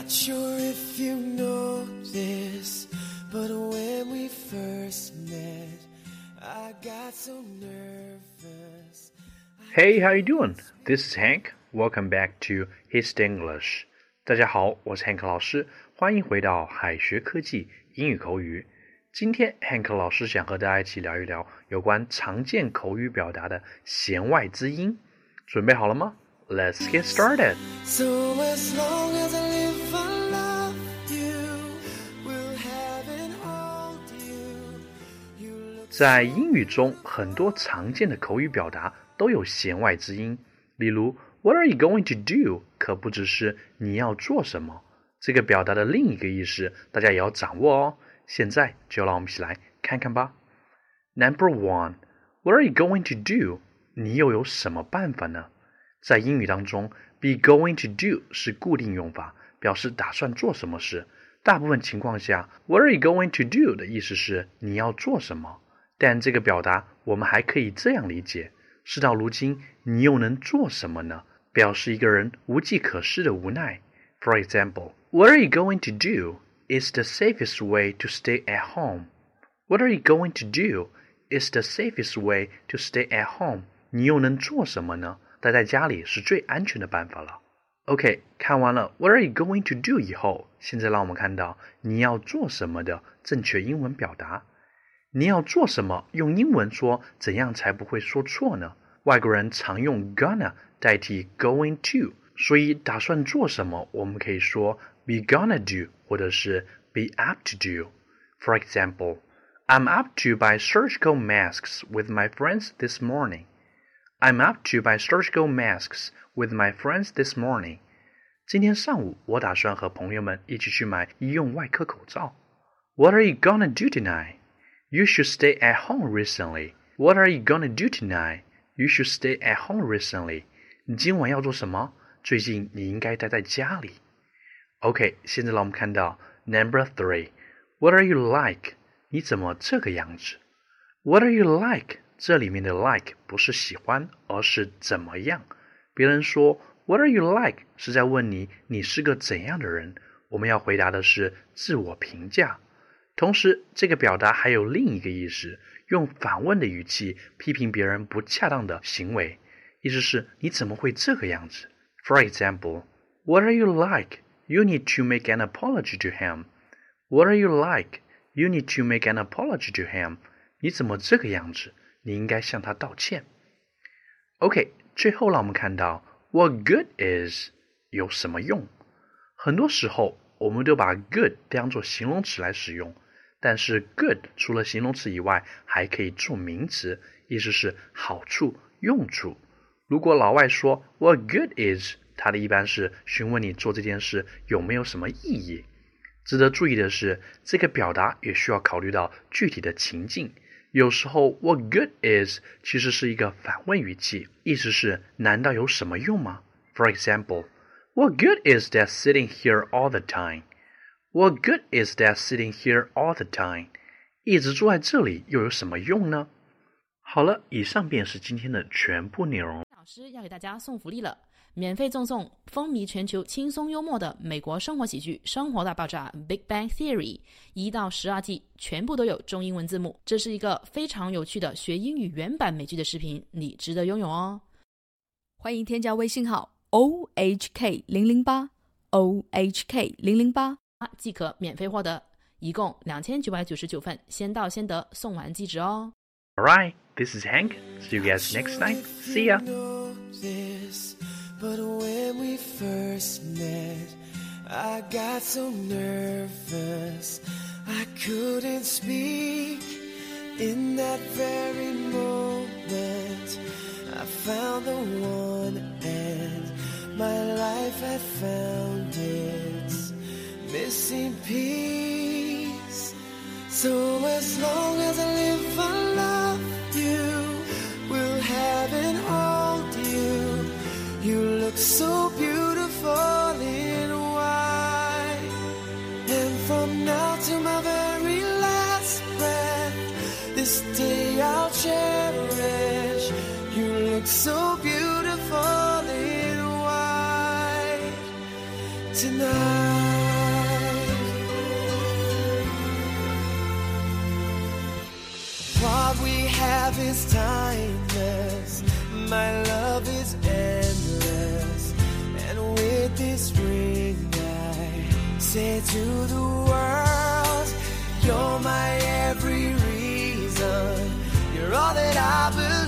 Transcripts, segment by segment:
Not sure if you know this, but when we first met, I got so nervous. Hey, how you doing? This is Hank. Welcome back to His English. 大家好，我是 Hank 老师，欢迎回到海学科技英语口语。今天 Hank 老师想和大家一起聊一聊有关常见口语表达的弦外之音。准备好了吗？Let's get started. So as long as I live, 在英语中，很多常见的口语表达都有弦外之音，例如 "What are you going to do?" 可不只是你要做什么，这个表达的另一个意思，大家也要掌握哦。现在就让我们一起来看看吧。Number one, What are you going to do? 你又有什么办法呢？在英语当中，be going to do 是固定用法，表示打算做什么事。大部分情况下，What are you going to do 的意思是你要做什么。但这个表达我们还可以这样理解：事到如今，你又能做什么呢？表示一个人无计可施的无奈。For example, What are you going to do? Is the safest way to stay at home. What are you going to do? Is the safest way to stay at home. 你又能做什么呢？待在家里是最安全的办法了。OK，看完了 What are you going to do 以后，现在让我们看到你要做什么的正确英文表达。你要做什么？用英文说怎样才不会说错呢？外国人常用 gonna 代替 going to，所以打算做什么，我们可以说 be gonna do，或者是 be up to do。For example, I'm up to buy surgical masks with my friends this morning. I'm up to buy surgical masks with my friends this morning. 今天上午，我打算和朋友们一起去买医用外科口罩。What are you gonna do tonight? You should stay at home recently. What are you gonna do tonight? You should stay at home recently. 你今晚要做什么？最近你应该待在家里。OK，现在让我们看到 Number three. What are you like? 你怎么这个样子？What are you like? 这里面的 like 不是喜欢，而是怎么样。别人说 What are you like? 是在问你你是个怎样的人。我们要回答的是自我评价。 同时，这个表达还有另一个意思，用反问的语气批评别人不恰当的行为，意思是你怎么会这个样子？For example, What are you like? You need to make an apology to him. What are you like? You need to make an apology to him. 你怎么这个样子？你应该向他道歉。OK，最后让我们看到 What good is 有什么用？很多时候我们都把 good 当做形容词来使用，但是 good 除了形容词以外，还可以做名词，意思是好处、用处。如果老外说 What good is，他的一般是询问你做这件事有没有什么意义。值得注意的是，这个表达也需要考虑到具体的情境。有时候，What good is 其实是一个反问语气，意思是难道有什么用吗？For example, What good is that sitting here all the time? What good is that sitting here all the time? 一直坐在这里又有什么用呢？好了，以上便是今天的全部内容。老师要给大家送福利了，免费赠送风靡全球、轻松幽默的美国生活喜剧《生活大爆炸》（Big Bang Theory） 一到十二季，全部都有中英文字幕。这是一个非常有趣的学英语原版美剧的视频，你值得拥有哦！欢迎添加微信号 o h k 零零八 o h k 零零八，即可免费获得，一共两千九百九十九份，先到先得，送完即止哦。 Alright, this is Hank. See you guys next time. See ya. know this, but when we first met, I got so nervous I couldn't speak. In that very moment, I found the one, and my life had found its missing piece. So as long as I live, I love you. We'll heaven hold you? You look so beautiful in white. And from now to my very last breath, this day I'll cherish. You look so beautiful in white tonight. What we have is timeless. My love is endless. And with this ring, I say to the world, You're my every reason. You're all that I believe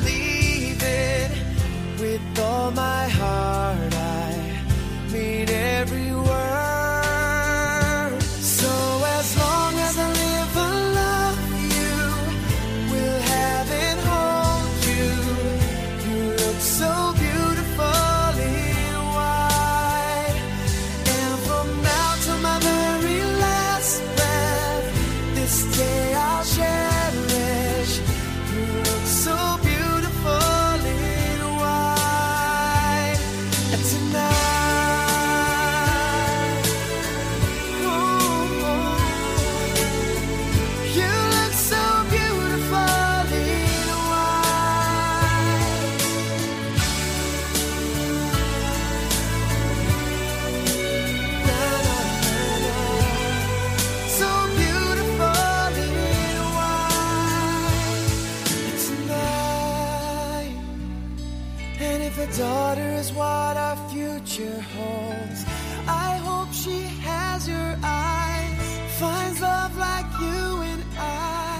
future holds, I hope she has your eyes, finds love like you and I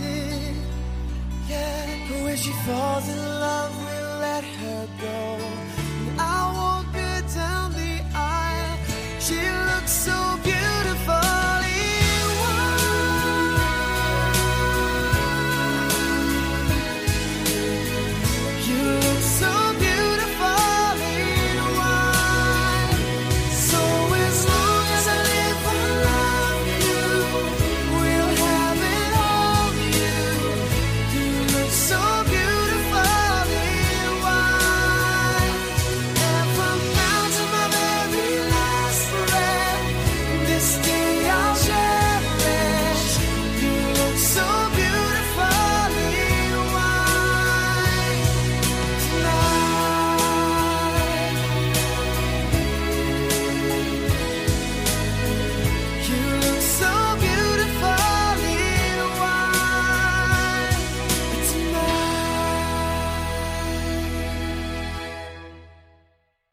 did. Yeah, but when she falls in love, we'll let her go. And I'll walk her down the aisle. She looks so